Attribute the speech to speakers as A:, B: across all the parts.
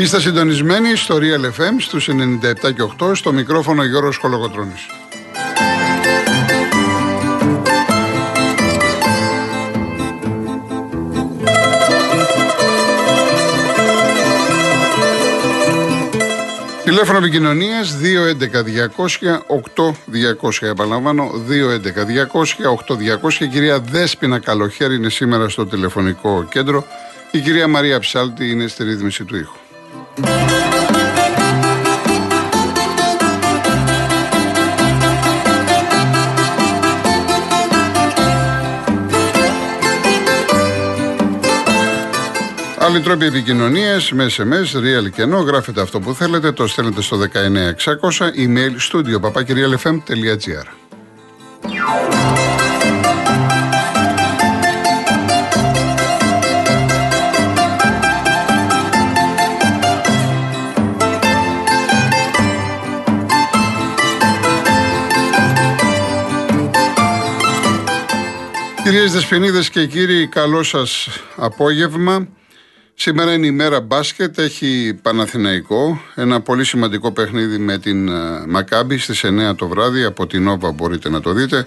A: Είστε συντονισμένοι στο Real FM στους 97 και 8 στο μικρόφωνο Γιώργος Χολογοτρώνης. Τηλέφωνο επικοινωνίας 211-200-8200. Επαναλαμβάνω, 211-200-8200. Η κυρία Δέσπινα Καλοχέρη είναι σήμερα στο τηλεφωνικό κέντρο. Η κυρία Μαρία Ψάλτη είναι στη ρύθμιση του ήχου. Άλλοι τρόποι επικοινωνίας με SMS, real και ενώ γράφετε αυτό που θέλετε, το στέλνετε στο 19600, email studio papakirialfm.gr. Κυρίες Δεσποινίδες και κύριοι, καλό σας απόγευμα. Σήμερα είναι η μέρα μπάσκετ, έχει Παναθηναϊκό, ένα πολύ σημαντικό παιχνίδι με την ε, Μακάμπη στις 9 το βράδυ, από την Όβα μπορείτε να το δείτε.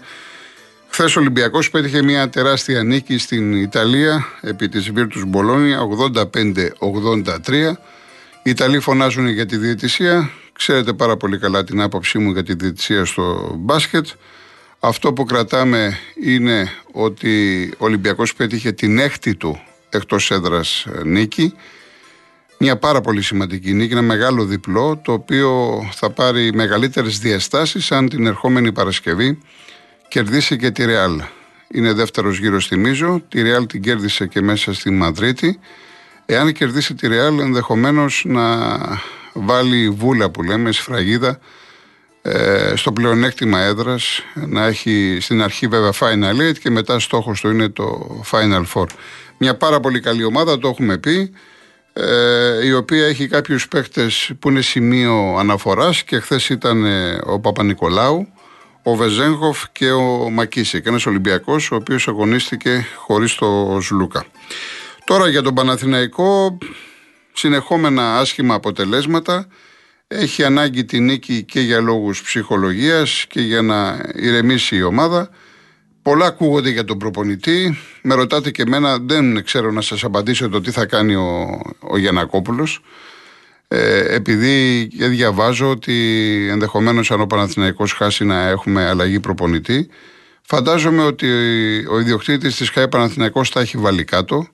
A: Χθες ο Ολυμπιακός πέτυχε μια τεράστια νίκη στην Ιταλία επί της Βίρτους Μπολόνια, 85-83. Οι Ιταλοί φωνάζουν για τη διαιτησία, ξέρετε πάρα πολύ καλά την άποψή μου για τη διαιτησία στο μπάσκετ. Αυτό που κρατάμε είναι ότι ο Ολυμπιακός πέτυχε την έκτη του εκτός έδρας ε, νίκη. Μια πάρα πολύ σημαντική νίκη, ένα μεγάλο διπλό, το οποίο θα πάρει μεγαλύτερες διαστάσεις αν την ερχόμενη Παρασκευή κερδίσει και τη Ρεάλ. Είναι δεύτερος γύρος θυμίζω, τη Ρεάλ την κέρδισε και μέσα στη Μαδρίτη. Εάν κερδίσει τη Ρεάλ ενδεχομένως να βάλει βούλα που λέμε, σφραγίδα, ε, στο πλεονέκτημα έδρας να έχει στην αρχή βέβαια Final Eight και μετά στόχος του είναι το Final Four. Μια πάρα πολύ καλή ομάδα, το έχουμε πει, ε, η οποία έχει κάποιους παίκτες που είναι σημείο αναφοράς και χθες ήταν ε, ο Παπα-Νικολάου, ο Βεζέγχοφ και ο Μακίσικ, ένας Ολυμπιακός ο οποίος αγωνίστηκε χωρίς το Ζλούκα. Τώρα για τον Παναθηναϊκό, συνεχόμενα άσχημα αποτελέσματα, έχει ανάγκη τη νίκη και για λόγους ψυχολογίας και για να ηρεμήσει η ομάδα. Πολλά ακούγονται για τον προπονητή. Με ρωτάτε και εμένα, δεν ξέρω να σας απαντήσω το τι θα κάνει ο, ο Γιανακόπουλος. Ε, επειδή διαβάζω ότι ενδεχομένως αν ο Παναθηναϊκός χάσει να έχουμε αλλαγή προπονητή, φαντάζομαι ότι ο ιδιοκτήτης της ΧΑΕ Παναθηναϊκός θα έχει βάλει κάτω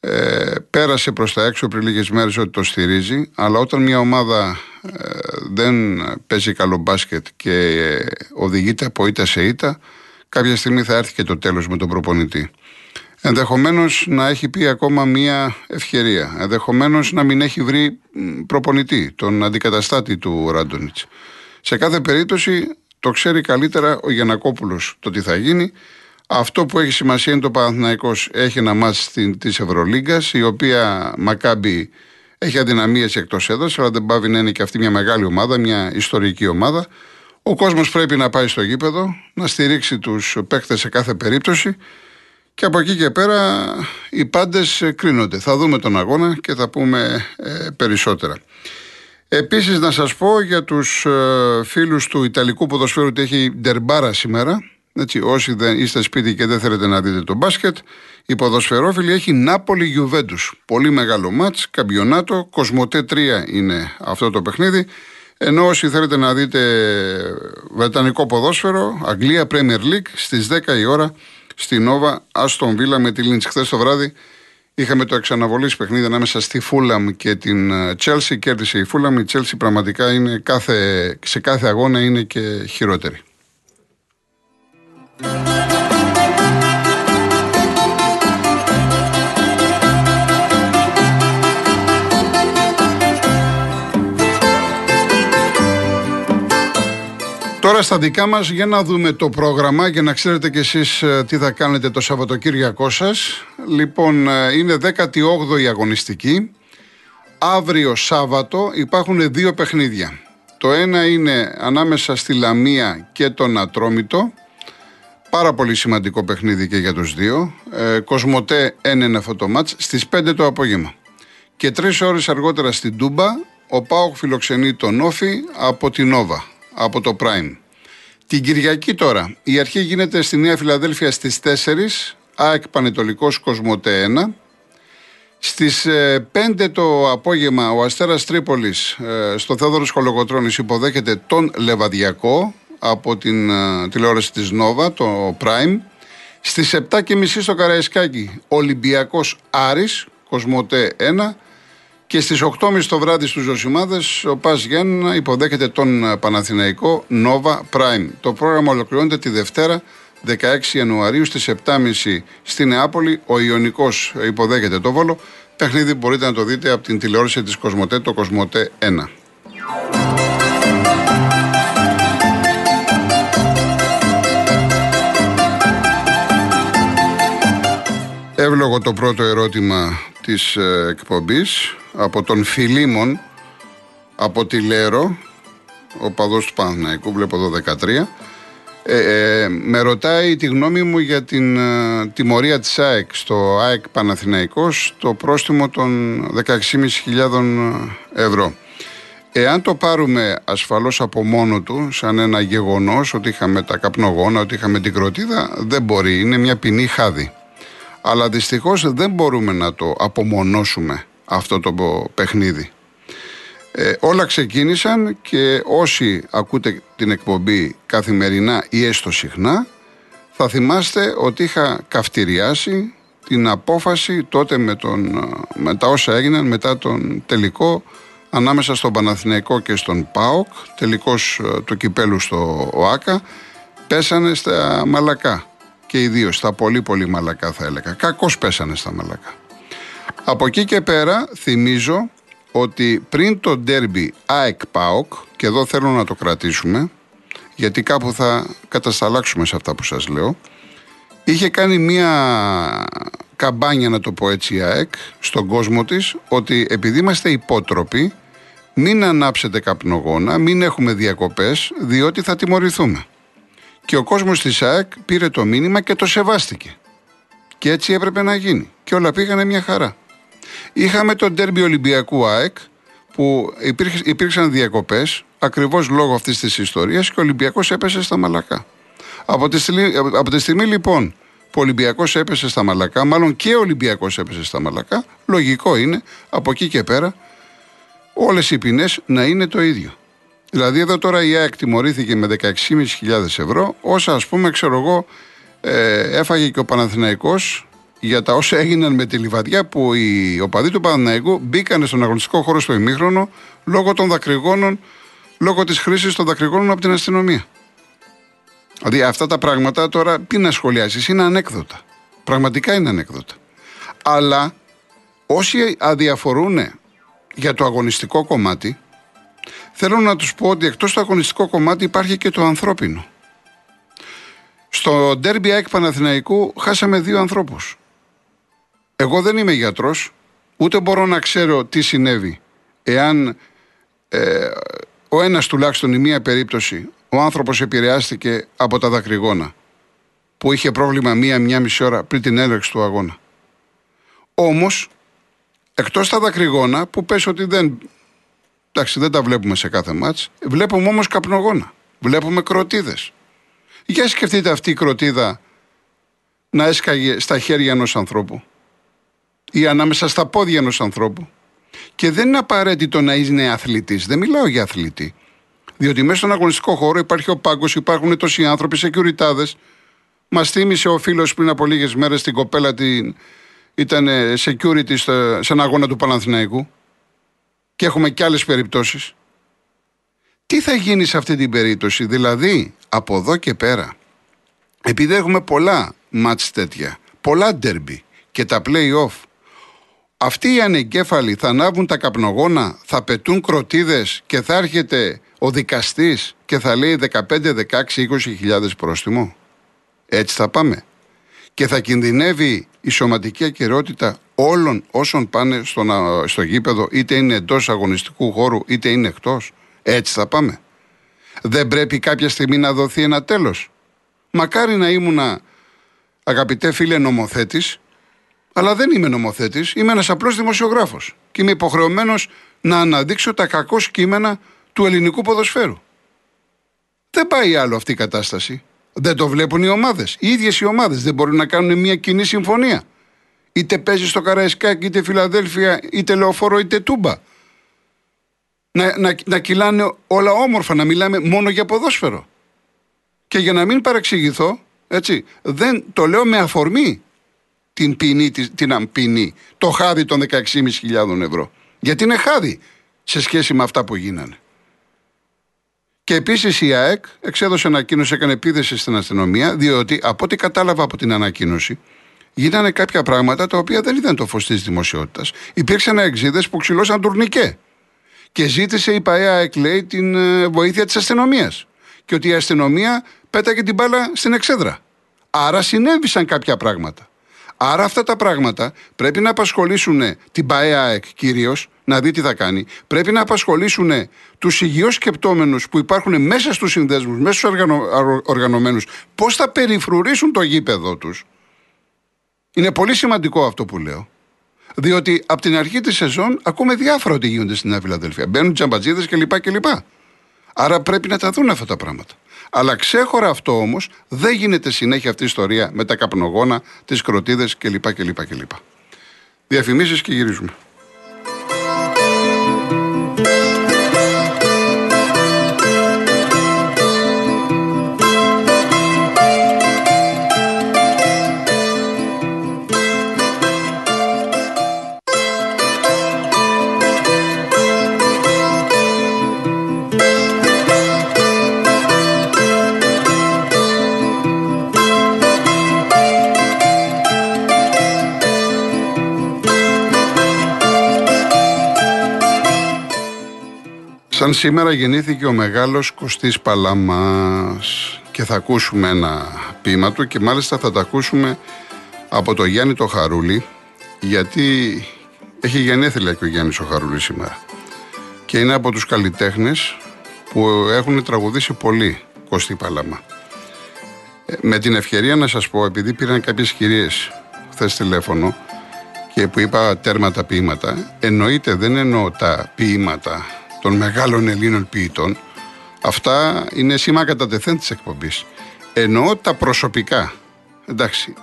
A: ε, πέρασε προς τα έξω πριν λίγες μέρες ότι το στηρίζει αλλά όταν μια ομάδα ε, δεν παίζει καλό μπάσκετ και ε, οδηγείται από ήττα σε ήττα κάποια στιγμή θα έρθει και το τέλος με τον προπονητή. Ενδεχομένως να έχει πει ακόμα μια ευκαιρία. Ενδεχομένως να μην έχει βρει προπονητή, τον αντικαταστάτη του Ράντονιτς. Σε κάθε περίπτωση το ξέρει καλύτερα ο Γιανακόπουλος το τι θα γίνει αυτό που έχει σημασία είναι το Παναθηναϊκός έχει ένα μάτς της Ευρωλίγκας, η οποία Μακάμπι έχει αδυναμίες εκτός έδρας, αλλά δεν πάβει να είναι και αυτή μια μεγάλη ομάδα, μια ιστορική ομάδα. Ο κόσμος πρέπει να πάει στο γήπεδο, να στηρίξει τους παίκτες σε κάθε περίπτωση και από εκεί και πέρα οι πάντες κρίνονται. Θα δούμε τον αγώνα και θα πούμε ε, περισσότερα. Επίσης να σας πω για τους ε, φίλους του Ιταλικού ποδοσφαίρου ότι έχει ντερμπάρα σήμερα έτσι, όσοι δεν είστε σπίτι και δεν θέλετε να δείτε το μπάσκετ, η ποδοσφαιρόφιλη έχει Νάπολη Γιουβέντους. Πολύ μεγάλο μάτς, καμπιονάτο, Κοσμοτέ 3 είναι αυτό το παιχνίδι. Ενώ όσοι θέλετε να δείτε βρετανικό ποδόσφαιρο, Αγγλία Premier League στις 10 η ώρα στην Νόβα, Άστον Βίλα με τη Λίντς. Χθες το βράδυ είχαμε το εξαναβολής παιχνίδι ανάμεσα στη Φούλαμ και την Τσέλσι. Κέρδισε η Φούλαμ. Η Τσέλσι πραγματικά είναι κάθε, σε κάθε αγώνα είναι και χειρότερη. Τώρα στα δικά μας για να δούμε το πρόγραμμα και να ξέρετε κι εσείς ε, τι θα κάνετε το Σαββατοκύριακό σας. Λοιπόν, ε, είναι 18η αγωνιστική. Αύριο Σάββατο υπάρχουν δύο παιχνίδια. Το ένα είναι ανάμεσα στη Λαμία και τον Ατρόμητο Πάρα πολύ σημαντικό παιχνίδι και για τους δύο. Ε, Κοσμοτέ 1 είναι αυτό το μάτς στις 5 το απόγευμα. Και τρεις ώρες αργότερα στην Τούμπα, ο Πάοκ φιλοξενεί τον Όφη από την Νόβα, από το Prime. Την Κυριακή τώρα, η αρχή γίνεται στη Νέα Φιλαδέλφια στις 4, ΑΕΚ Πανετολικός Κοσμοτέ 1. Στις 5 ε, το απόγευμα, ο Αστέρας Τρίπολης ε, στο Θέοδωρο Χολογοτρώνης υποδέχεται τον Λεβαδιακό από την ε, τηλεόραση της Νόβα, το Prime. Στις 7.30 στο Καραϊσκάκι, Ολυμπιακός Άρης, Κοσμοτέ 1. Και στις 8.30 το βράδυ στους Ζωσιμάδες ο Πας Γιάννα υποδέχεται τον Παναθηναϊκό Nova Prime. Το πρόγραμμα ολοκληρώνεται τη Δευτέρα 16 Ιανουαρίου στις 7.30 στη Νεάπολη. Ο Ιωνικός υποδέχεται το Βόλο. Παιχνίδι μπορείτε να το δείτε από την τηλεόραση της Κοσμοτέ, το Κοσμοτέ 1. Εύλογο το πρώτο ερώτημα της ε, εκπομπής από τον Φιλίμων από τη Λέρο, ο παδός του Παναθηναϊκού, βλέπω εδώ 13. Ε, ε, με ρωτάει τη γνώμη μου για την ε, τιμωρία της ΑΕΚ στο ΑΕΚ Παναθηναϊκός το πρόστιμο των 16.500 ευρώ. Εάν το πάρουμε ασφαλώς από μόνο του σαν ένα γεγονός ότι είχαμε τα καπνογόνα, ότι είχαμε την κροτίδα δεν μπορεί, είναι μια ποινή χάδι. Αλλά δυστυχώς δεν μπορούμε να το απομονώσουμε αυτό το παιχνίδι. Ε, όλα ξεκίνησαν και όσοι ακούτε την εκπομπή καθημερινά ή έστω συχνά θα θυμάστε ότι είχα καυτηριάσει την απόφαση τότε με, τον, με τα όσα έγιναν μετά τον τελικό ανάμεσα στον Παναθηναϊκό και στον ΠΑΟΚ τελικός ε, του κυπέλου στο ΟΑΚΑ πέσανε στα μαλακά και ιδίω στα πολύ πολύ μαλακά θα έλεγα κακώς πέσανε στα μαλακά από εκεί και πέρα θυμίζω ότι πριν το ντέρμπι ΑΕΚ ΠΑΟΚ και εδώ θέλω να το κρατήσουμε γιατί κάπου θα κατασταλάξουμε σε αυτά που σας λέω είχε κάνει μία καμπάνια να το πω έτσι η ΑΕΚ στον κόσμο της ότι επειδή είμαστε υπότροποι μην ανάψετε καπνογόνα, μην έχουμε διακοπές διότι θα τιμωρηθούμε. Και ο κόσμος της ΑΕΚ πήρε το μήνυμα και το σεβάστηκε. Και έτσι έπρεπε να γίνει. Και όλα πήγανε μια χαρά. Είχαμε τον τέρμπι Ολυμπιακού ΑΕΚ που υπήρξαν διακοπές ακριβώς λόγω αυτής της ιστορίας και ο Ολυμπιακός έπεσε στα μαλακά. Από τη, στιγμή, από τη στιγμή λοιπόν που ο Ολυμπιακός έπεσε στα μαλακά, μάλλον και ο Ολυμπιακός έπεσε στα μαλακά, λογικό είναι από εκεί και πέρα όλες οι ποινές να είναι το ίδιο. Δηλαδή εδώ τώρα η ΑΕΚ τιμωρήθηκε με 16.500 ευρώ, όσα ας πούμε ξέρω εγώ ε, έφαγε και ο Παναθηναϊκός για τα όσα έγιναν με τη Λιβαδιά που οι οπαδοί του Παναναϊκού μπήκαν στον αγωνιστικό χώρο στο ημίχρονο λόγω των δακρυγόνων, λόγω της χρήσης των δακρυγόνων από την αστυνομία. Δηλαδή αυτά τα πράγματα τώρα τι να σχολιάσεις, είναι ανέκδοτα. Πραγματικά είναι ανέκδοτα. Αλλά όσοι αδιαφορούν για το αγωνιστικό κομμάτι, θέλω να τους πω ότι εκτός το αγωνιστικό κομμάτι υπάρχει και το ανθρώπινο. Στο ντέρμπι ΑΕΚ Παναθηναϊκού χάσαμε δύο ανθρώπους. Εγώ δεν είμαι γιατρός, ούτε μπορώ να ξέρω τι συνέβη. Εάν ε, ο ένας τουλάχιστον η μία περίπτωση, ο άνθρωπος επηρεάστηκε από τα δακρυγόνα, που είχε πρόβλημα μία-μία μισή ώρα πριν την έλεξη του αγώνα. Όμως, εκτός τα δακρυγόνα, που πες ότι δεν, εντάξει, δεν τα βλέπουμε σε κάθε μάτς, βλέπουμε όμως καπνογόνα, βλέπουμε κροτίδες. Για σκεφτείτε αυτή η κροτίδα να έσκαγε στα χέρια ενός ανθρώπου ή ανάμεσα στα πόδια ενός ανθρώπου. Και δεν είναι απαραίτητο να είναι αθλητής. Δεν μιλάω για αθλητή. Διότι μέσα στον αγωνιστικό χώρο υπάρχει ο πάγκος, υπάρχουν τόσοι άνθρωποι, security. Μας θύμισε ο φίλος πριν από λίγες μέρες την κοπέλα την. Ήταν security σε ένα αγώνα του Παναθηναϊκού. Και έχουμε και άλλες περιπτώσεις. Τι θα γίνει σε αυτή την περίπτωση, δηλαδή από εδώ και πέρα, επειδή έχουμε πολλά μάτς τέτοια, πολλά ντέρμπι και τα play-off, αυτοί οι ανεγκέφαλοι θα ανάβουν τα καπνογόνα, θα πετούν κροτίδες και θα έρχεται ο δικαστής και θα λέει 15, 16, 20 χιλιάδες πρόστιμο. Έτσι θα πάμε. Και θα κινδυνεύει η σωματική ακαιρεότητα όλων όσων πάνε στο, στο γήπεδο, είτε είναι εντός αγωνιστικού χώρου, είτε είναι εκτός. Έτσι θα πάμε. Δεν πρέπει κάποια στιγμή να δοθεί ένα τέλος. Μακάρι να ήμουνα, αγαπητέ φίλε νομοθέτης, Αλλά δεν είμαι νομοθέτης, είμαι ένας απλός δημοσιογράφος. Και είμαι υποχρεωμένος να αναδείξω τα κακό κείμενα του ελληνικού ποδοσφαίρου. Δεν πάει άλλο αυτή η κατάσταση. Δεν το βλέπουν οι ομάδες. Οι ίδιες οι ομάδες δεν μπορούν να κάνουν μια κοινή συμφωνία. Είτε παίζει στο Καραϊσκάκ, είτε Φιλαδέλφια, είτε Λεωφόρο, είτε Τούμπα. Να, να, να κυλάνε όλα όμορφα, να μιλάμε μόνο για ποδόσφαιρο. Και για να μην παρεξηγηθώ, έτσι, δεν το λέω με αφορμή την ποινή, την ποινή, το χάδι των 16.500 ευρώ. Γιατί είναι χάδι σε σχέση με αυτά που γίνανε. Και επίσης η ΑΕΚ εξέδωσε ανακοίνωση, έκανε επίδεση στην αστυνομία, διότι από ό,τι κατάλαβα από την ανακοίνωση, γίνανε κάποια πράγματα τα οποία δεν ήταν το φως της δημοσιότητας. Υπήρξαν εξήδε που ξυλώσαν τουρνικέ. Και ζήτησε η ΠαΕΑ λέει την ε, βοήθεια της αστυνομίας. Και ότι η αστυνομία πέταγε την μπάλα στην εξέδρα. Άρα συνέβησαν κάποια πράγματα. Άρα αυτά τα πράγματα πρέπει να απασχολήσουν την ΠαΕΑΕΚ κυρίως, να δει τι θα κάνει. Πρέπει να απασχολήσουν τους υγιώς σκεπτόμενους που υπάρχουν μέσα στους συνδέσμους, μέσα στους οργανω, οργανωμένους, πώς θα περιφρουρήσουν το γήπεδο τους. Είναι πολύ σημαντικό αυτό που λέω. Διότι από την αρχή της σεζόν ακούμε διάφορα ότι γίνονται στην Νέα Φιλαδέλφια. Μπαίνουν τζαμπατζίδες κλπ. κλπ. Άρα πρέπει να τα δουν αυτά τα πράγματα. Αλλά ξέχωρα αυτό όμως δεν γίνεται συνέχεια αυτή η ιστορία με τα καπνογόνα, τις κροτίδες κλπ. κλπ, κλπ. Διαφημίσεις και γυρίζουμε. Σαν σήμερα γεννήθηκε ο μεγάλος Κωστής Παλάμας και θα ακούσουμε ένα ποίημα του και μάλιστα θα το ακούσουμε από το Γιάννη το Χαρούλη γιατί έχει γενέθλια και ο Γιάννης ο Χαρούλης σήμερα και είναι από τους καλλιτέχνες που έχουν τραγουδήσει πολύ Κωστή Παλάμα. Ε, με την ευκαιρία να σας πω, επειδή πήραν κάποιες κυρίες χθες τηλέφωνο και που είπα τέρμα τα ποίηματα, εννοείται δεν εννοώ τα ποίηματα των μεγάλων Ελλήνων ποιητών, αυτά είναι σήμα κατά τεθέν της εκπομπής. Εννοώ τα προσωπικά. Εντάξει,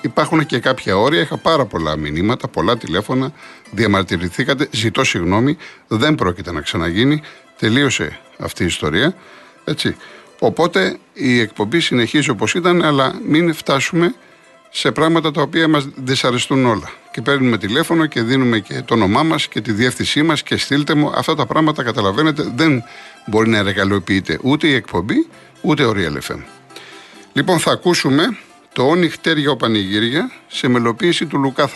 A: υπάρχουν και κάποια όρια, είχα πάρα πολλά μηνύματα, πολλά τηλέφωνα, διαμαρτυρηθήκατε, ζητώ συγγνώμη, δεν πρόκειται να ξαναγίνει, τελείωσε αυτή η ιστορία, έτσι. Οπότε η εκπομπή συνεχίζει όπως ήταν, αλλά μην φτάσουμε σε πράγματα τα οποία μας δυσαρεστούν όλα. Και παίρνουμε τηλέφωνο και δίνουμε και το όνομά μας και τη διεύθυνσή μας και στείλτε μου. Αυτά τα πράγματα καταλαβαίνετε δεν μπορεί να εργαλειοποιείται ούτε η εκπομπή ούτε ο Real FM. Λοιπόν θα ακούσουμε το «Όνει χτέρια ο Πανηγύρια» σε μελοποίηση του Λουκά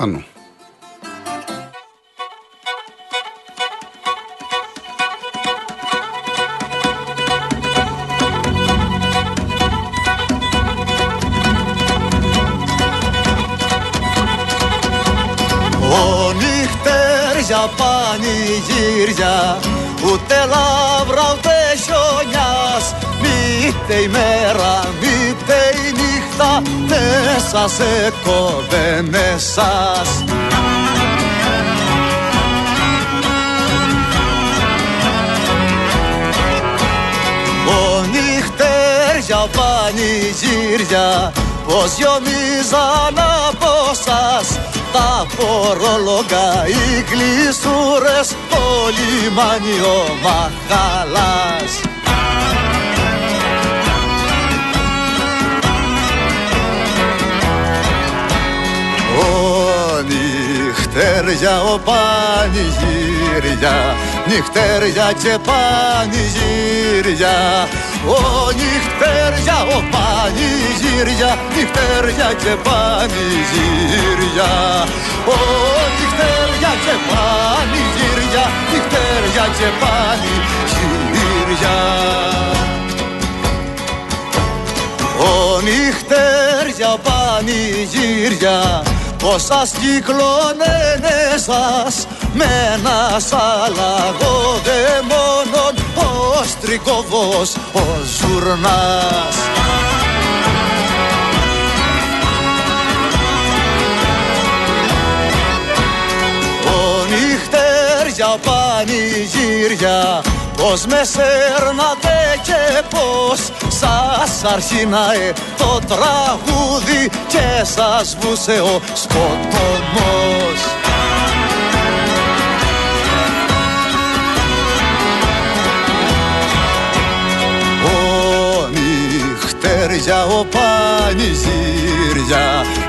B: η μέρα, μήτε η νύχτα μέσα σε κοβένε σας Ο νυχτέρια πανηγύρια πως γιομίζαν από σας τα φορολόγα, οι κλεισούρες, το λιμάνι ο Μαχαλάς. Νυχτέρια, ο πανηγύρια, νυχτέρια και πανηγύρια, ο νυχτέρια, ο πανηγύρια, νυχτέρια και πανηγύρια. Ο νυχτέρια και πανηγύρια, νυχτέρια και πανηγύρια. Ο νυχτέρια πανηγύρια πως σα κυκλώνε σας με ένα σαλαγό δε μόνον ο στρικοβός ο Ζουρνάς. Ο νυχτέρια πανηγύρια πως με σέρνατε και πως σας αρχινάε το τραγούδι και σας βούσε ο σκοτωμός. Ο νυχτέρια, ο πανηγύρια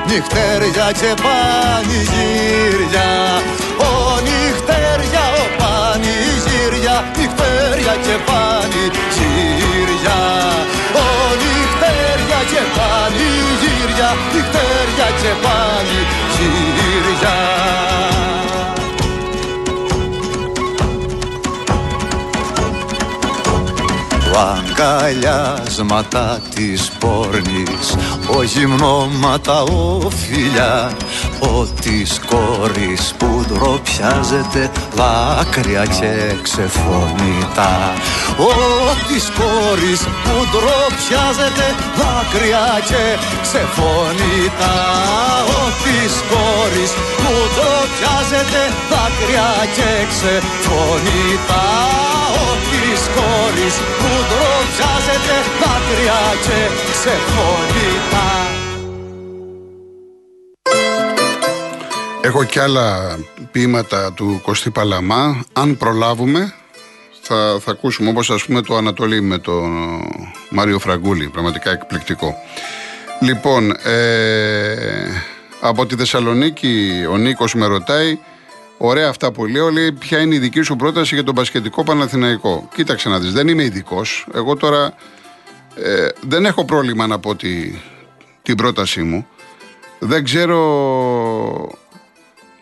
B: νυχτέρια και πανηγύρια. Ο νυχτέρια, ο πανηγύρια νυχτέρια και πανηγύρια Ο νυχτέρια και πανηγύρια νυχτέρια και πανηγύρια αγκαλιάσματα της πόρνης ο γυμνώματα ο φιλιά ο της κόρης που ντροπιάζεται δάκρυα και ξεφωνητά. Ο της κόρης που ντροπιάζεται δάκρυα και ξεφωνητά ο της κόρης που ντροπιάζεται δάκρυα και ξεφωνητά ο της κόρης που ντροπιάζεται δάκρυα και ξεφωνητά
A: Έχω και άλλα ποίηματα του Κωστή Παλαμά. Αν προλάβουμε, θα, θα ακούσουμε όπως ας πούμε το Ανατολή με τον Μάριο Φραγκούλη. Πραγματικά εκπληκτικό. Λοιπόν, ε, από τη Θεσσαλονίκη ο Νίκος με ρωτάει Ωραία αυτά που λέω, λέει ποια είναι η δική σου πρόταση για τον πασχετικό Παναθηναϊκό; Κοίταξε να δεις, δεν είμαι ειδικός. Εγώ τώρα ε, δεν έχω πρόβλημα να πω τη, την πρότασή μου. Δεν ξέρω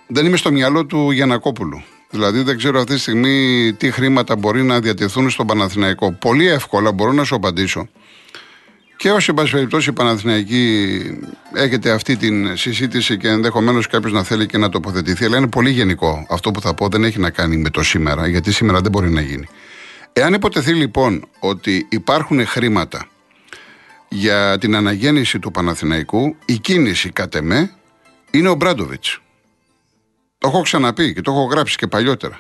A: δεν είμαι στο μυαλό του Γιανακόπουλου. Δηλαδή δεν ξέρω αυτή τη στιγμή τι χρήματα μπορεί να διατεθούν στον Παναθηναϊκό. Πολύ εύκολα μπορώ να σου απαντήσω. Και όσοι, εν πάση περιπτώσει, οι Παναθηναϊκοί έχετε αυτή την συζήτηση και ενδεχομένως κάποιος να θέλει και να τοποθετηθεί, αλλά είναι πολύ γενικό. Αυτό που θα πω δεν έχει να κάνει με το σήμερα, γιατί σήμερα δεν μπορεί να γίνει. Εάν υποτεθεί λοιπόν ότι υπάρχουν χρήματα για την αναγέννηση του Παναθηναϊκού, η κίνηση κατ' εμέ είναι ο Μπράντοβιτς. Το έχω ξαναπεί και το έχω γράψει και παλιότερα.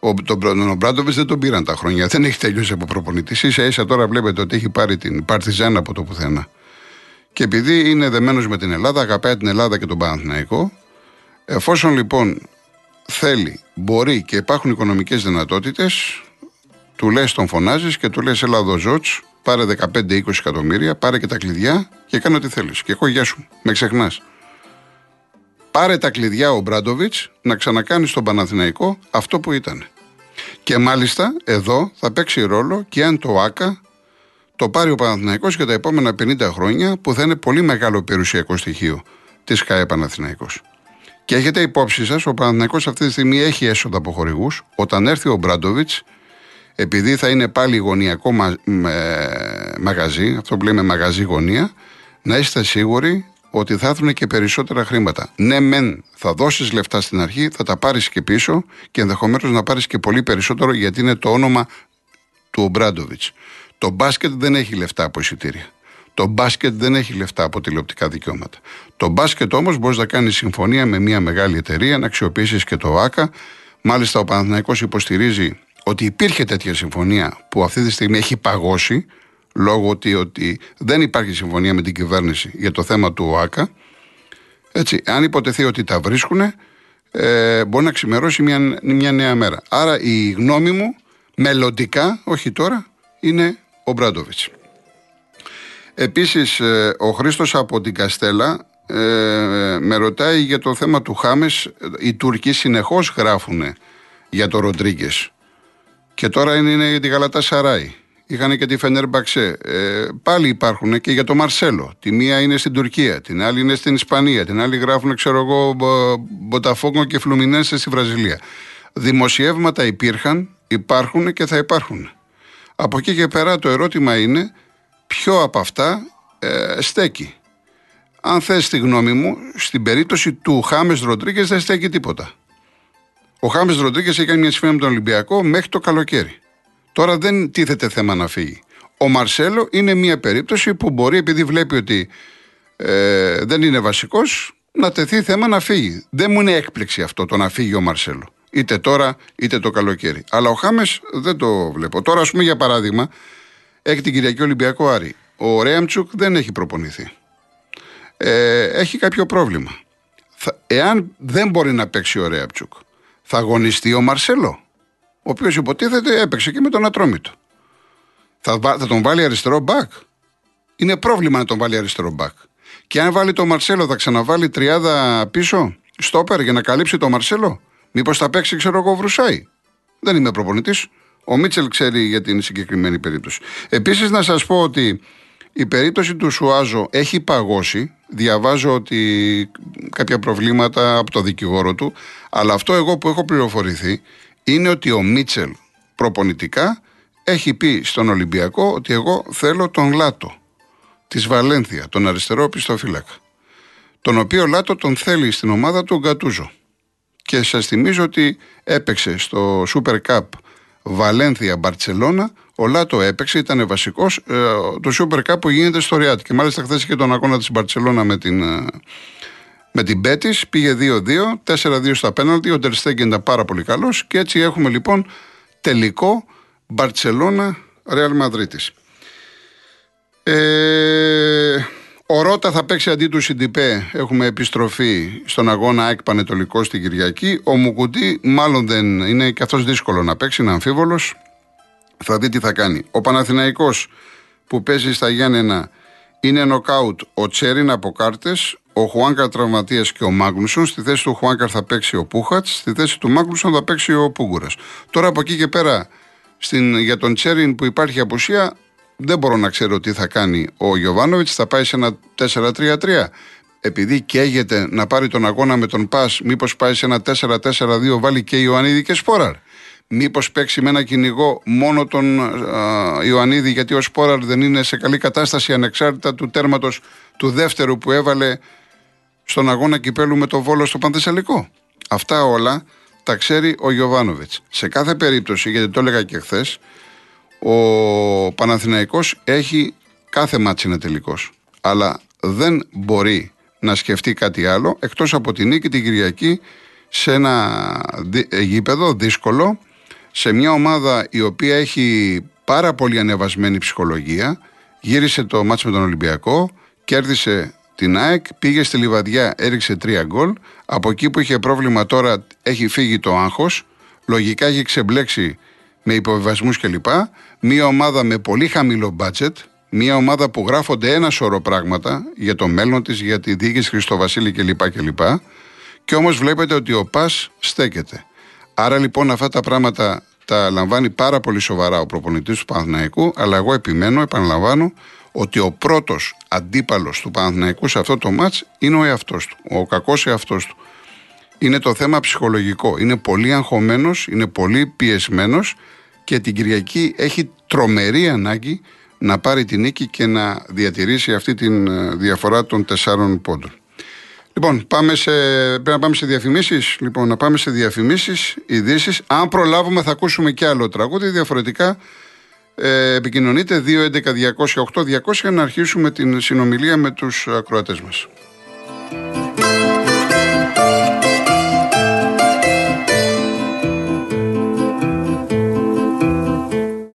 A: Ο, τον, ο Μπράντοβιτ δεν τον πήραν τα χρόνια. Δεν έχει τελειώσει από προπονητής. σα ίσα τώρα βλέπετε ότι έχει πάρει την Παρτιζάν από το πουθενά. Και επειδή είναι δεμένος με την Ελλάδα, αγαπάει την Ελλάδα και τον Παναθηναϊκό, εφόσον λοιπόν θέλει, μπορεί και υπάρχουν οικονομικές δυνατότητες, του λες τον φωνάζεις και του λες: Ελά, εδώ Ζότ, πάρε 15-20 εκατομμύρια, πάρε και τα κλειδιά και κάνε ό,τι θέλεις. Και εγώ γεια σου, με ξεχνάς. Πάρε τα κλειδιά ο Μπράντοβιτς να ξανακάνει στον Παναθηναϊκό αυτό που ήταν. Και μάλιστα εδώ θα παίξει ρόλο και αν το ΆΚΑ το πάρει ο Παναθηναϊκός για τα επόμενα 50 χρόνια που θα είναι πολύ μεγάλο περιουσιακό στοιχείο της ΚΑΕ Παναθηναϊκός. Και έχετε υπόψη σας, ο Παναθηναϊκός αυτή τη στιγμή έχει έσοδα από χορηγούς. Όταν έρθει ο Μπράντοβιτς, επειδή θα είναι πάλι γωνιακό μα, μαγαζί, αυτό που λέμε μαγαζί γωνία, να είστε σίγουροι ότι θα έρθουν και περισσότερα χρήματα. Ναι, μεν θα δώσεις λεφτά στην αρχή, θα τα πάρεις και πίσω και ενδεχομένως να πάρεις και πολύ περισσότερο γιατί είναι το όνομα του Ομπράντοβιτς. Το μπάσκετ δεν έχει λεφτά από εισιτήρια. Το μπάσκετ δεν έχει λεφτά από τηλεοπτικά δικαιώματα. Το μπάσκετ όμως μπορείς να κάνεις συμφωνία με μια μεγάλη εταιρεία, να αξιοποιήσεις και το ΆΚΑ. Μάλιστα, ο Παναθηναϊκός υποστηρίζει ότι υπήρχε τέτοια συμφωνία που αυτή τη στιγμή έχει παγώσει λόγω ότι, ότι δεν υπάρχει συμφωνία με την κυβέρνηση για το θέμα του ΟΑΚΑ. Έτσι, αν υποτεθεί ότι τα βρίσκουν, ε, μπορεί να ξημερώσει μια, μια νέα μέρα. Άρα η γνώμη μου, μελλοντικά, όχι τώρα, είναι ο Μπράντοβιτς. Επίσης, ε, ο Χρήστος από την Καστέλα ε, με ρωτάει για το θέμα του Χάμες. Οι Τούρκοι συνεχώς γράφουν για το Ροντρίγκες. Και τώρα είναι, είναι για τη Γαλατά Σαράι. Είχαν και τη Φενέρμπαξε. Ε, πάλι υπάρχουν και για το Μαρσέλο. Τη μία είναι στην Τουρκία, την άλλη είναι στην Ισπανία, την άλλη γράφουν, ξέρω εγώ, Μποταφόγκο και Φλουμινένσε στη Βραζιλία. Δημοσιεύματα υπήρχαν, υπάρχουν και θα υπάρχουν. Από εκεί και πέρα το ερώτημα είναι ποιο από αυτά ε, στέκει. Αν θες τη γνώμη μου, στην περίπτωση του Χάμες Ροντρίγκες δεν στέκει τίποτα. Ο Χάμες Ροντρίγκες έχει κάνει μια συμφωνία με τον Ολυμπιακό μέχρι το καλοκαίρι. Τώρα δεν τίθεται θέμα να φύγει. Ο Μαρσέλο είναι μια περίπτωση που μπορεί επειδή βλέπει ότι ε, δεν είναι βασικός να τεθεί θέμα να φύγει. Δεν μου είναι έκπληξη αυτό το να φύγει ο Μαρσέλο. Είτε τώρα είτε το καλοκαίρι. Αλλά ο Χάμες δεν το βλέπω. Τώρα, ας πούμε, για παράδειγμα, έχει την Κυριακή Ολυμπιακό Άρη. Ο Ρέαμτσουκ δεν έχει προπονηθεί. Ε, έχει κάποιο πρόβλημα. Θα, εάν δεν μπορεί να παίξει ο Ρέαμτσουκ, θα αγωνιστεί ο Μαρσέλο, ο οποίος υποτίθεται έπαιξε και με τον Ατρόμητο. Θα, θα τον βάλει αριστερό μπακ; Είναι πρόβλημα να τον βάλει αριστερό μπακ. Και αν βάλει τον Μαρσέλο, θα ξαναβάλει τριάδα πίσω, στόπερ, για να καλύψει τον Μαρσέλο; Μήπως θα παίξει, ξέρω εγώ, Βρουσάη; Δεν είμαι προπονητής. Ο Μίτσελ ξέρει για την συγκεκριμένη περίπτωση. Επίσης, να σας πω ότι η περίπτωση του Σουάζο έχει παγώσει. Διαβάζω ότι κάποια προβλήματα από το δικηγόρο του. Αλλά αυτό εγώ που έχω πληροφορηθεί είναι ότι ο Μίτσελ προπονητικά έχει πει στον Ολυμπιακό ότι εγώ θέλω τον Λάτο της Βαλένθια, τον αριστερό πιστοφύλακα. Τον οποίο Λάτο τον θέλει στην ομάδα του ο Γκατούζο. Και σας θυμίζω ότι έπαιξε στο Super Cup Βαλένθια Μπαρσελόνα. Ο Λάτο έπαιξε, ήταν βασικός. Ε, το Super Cup που γίνεται στο Ριάτ. Και μάλιστα χθες είχε τον αγώνα της Μπαρσελόνα με την, ε, με την Πέτη. Πήγε 2-2, 4-2 στα πέναλτι. Ο Τερστέγγεν ήταν πάρα πολύ καλός. Και έτσι έχουμε λοιπόν τελικό Μπαρσελόνα Ρεάλ Μαδρίτη. Ε, ο Ρότα θα παίξει αντί του Σιντιπέ. Έχουμε επιστροφή στον αγώνα ΑΕΚ Πανετολικό στην Κυριακή. Ο Μουκουτί μάλλον δεν είναι καθώ δύσκολο να παίξει, είναι αμφίβολος. Θα δει τι θα κάνει. Ο Παναθηναϊκός που παίζει στα Γιάννενα είναι νοκάουτ ο Τσέριν από κάρτες, ο Χουάνκαρ τραυματία και ο Μάγνουσον. Στη θέση του Χουάνκαρ θα παίξει ο Πούχατς, στη θέση του Μάγνουσον θα παίξει ο Πούγκουρας. Τώρα από εκεί και πέρα στην, για τον Τσέριν που υπάρχει απουσία δεν μπορώ να ξέρω τι θα κάνει ο Γιωβάνοβιτς. Θα πάει σε ένα 4-3-3. Επειδή καίγεται να πάρει τον αγώνα με τον Πας, μήπως πάει σε ένα 4-4-2, βάλει και Ιωαννίδη και Σπόραρ. Μήπως παίξει με ένα κυνηγό μόνο τον α, Ιωαννίδη, γιατί ο Σπόραρ δεν είναι σε καλή κατάσταση ανεξάρτητα του τέρματος του δεύτερου που έβαλε στον αγώνα κυπέλου με το βόλο στο Πανθεσσαλικό. Αυτά όλα τα ξέρει ο Γιωβάνοβιτς. Σε κάθε περίπτωση, γιατί το έλεγα και χθες, ο Παναθηναϊκός έχει κάθε μάτς είναι τελικός. Αλλά δεν μπορεί να σκεφτεί κάτι άλλο εκτός από την νίκη την Κυριακή σε ένα γήπεδο δύσκολο σε μια ομάδα η οποία έχει πάρα πολύ ανεβασμένη ψυχολογία γύρισε το μάτς με τον Ολυμπιακό κέρδισε την ΑΕΚ, πήγε στη Λιβαδιά, έριξε τρία γκολ από εκεί που είχε πρόβλημα τώρα έχει φύγει το άγχος λογικά έχει ξεμπλέξει με υποβιβασμούς κλπ. Μία ομάδα με πολύ χαμηλό μπάτζετ, μια ομάδα που γράφονται ένα σωρό πράγματα για το μέλλον της, για τη διοίκηση Χριστοβασίλη κλπ. κλπ. Και όμως βλέπετε ότι ο Πας στέκεται. Άρα λοιπόν αυτά τα πράγματα τα λαμβάνει πάρα πολύ σοβαρά ο προπονητής του Παναθηναϊκού, αλλά εγώ επιμένω, επαναλαμβάνω, ότι ο πρώτος αντίπαλος του Παναθηναϊκού σε αυτό το μάτς είναι ο εαυτός του. Ο κακός εαυτός του. Είναι το θέμα ψυχολογικό. Είναι πολύ αγχωμένος, είναι πολύ πιεσμένος και την Κυριακή έχει τρομερή ανάγκη να πάρει την νίκη και να διατηρήσει αυτή τη ε, διαφορά των τεσσάρων πόντων. Λοιπόν, πάμε σε, πρέπει να πάμε σε διαφημίσεις. Λοιπόν, να πάμε σε διαφημίσεις, ειδήσεις. Αν προλάβουμε θα ακούσουμε και άλλο τραγούδι. Διαφορετικά ε, επικοινωνείτε 211-208-200 για να αρχίσουμε την συνομιλία με τους ακροατές μας.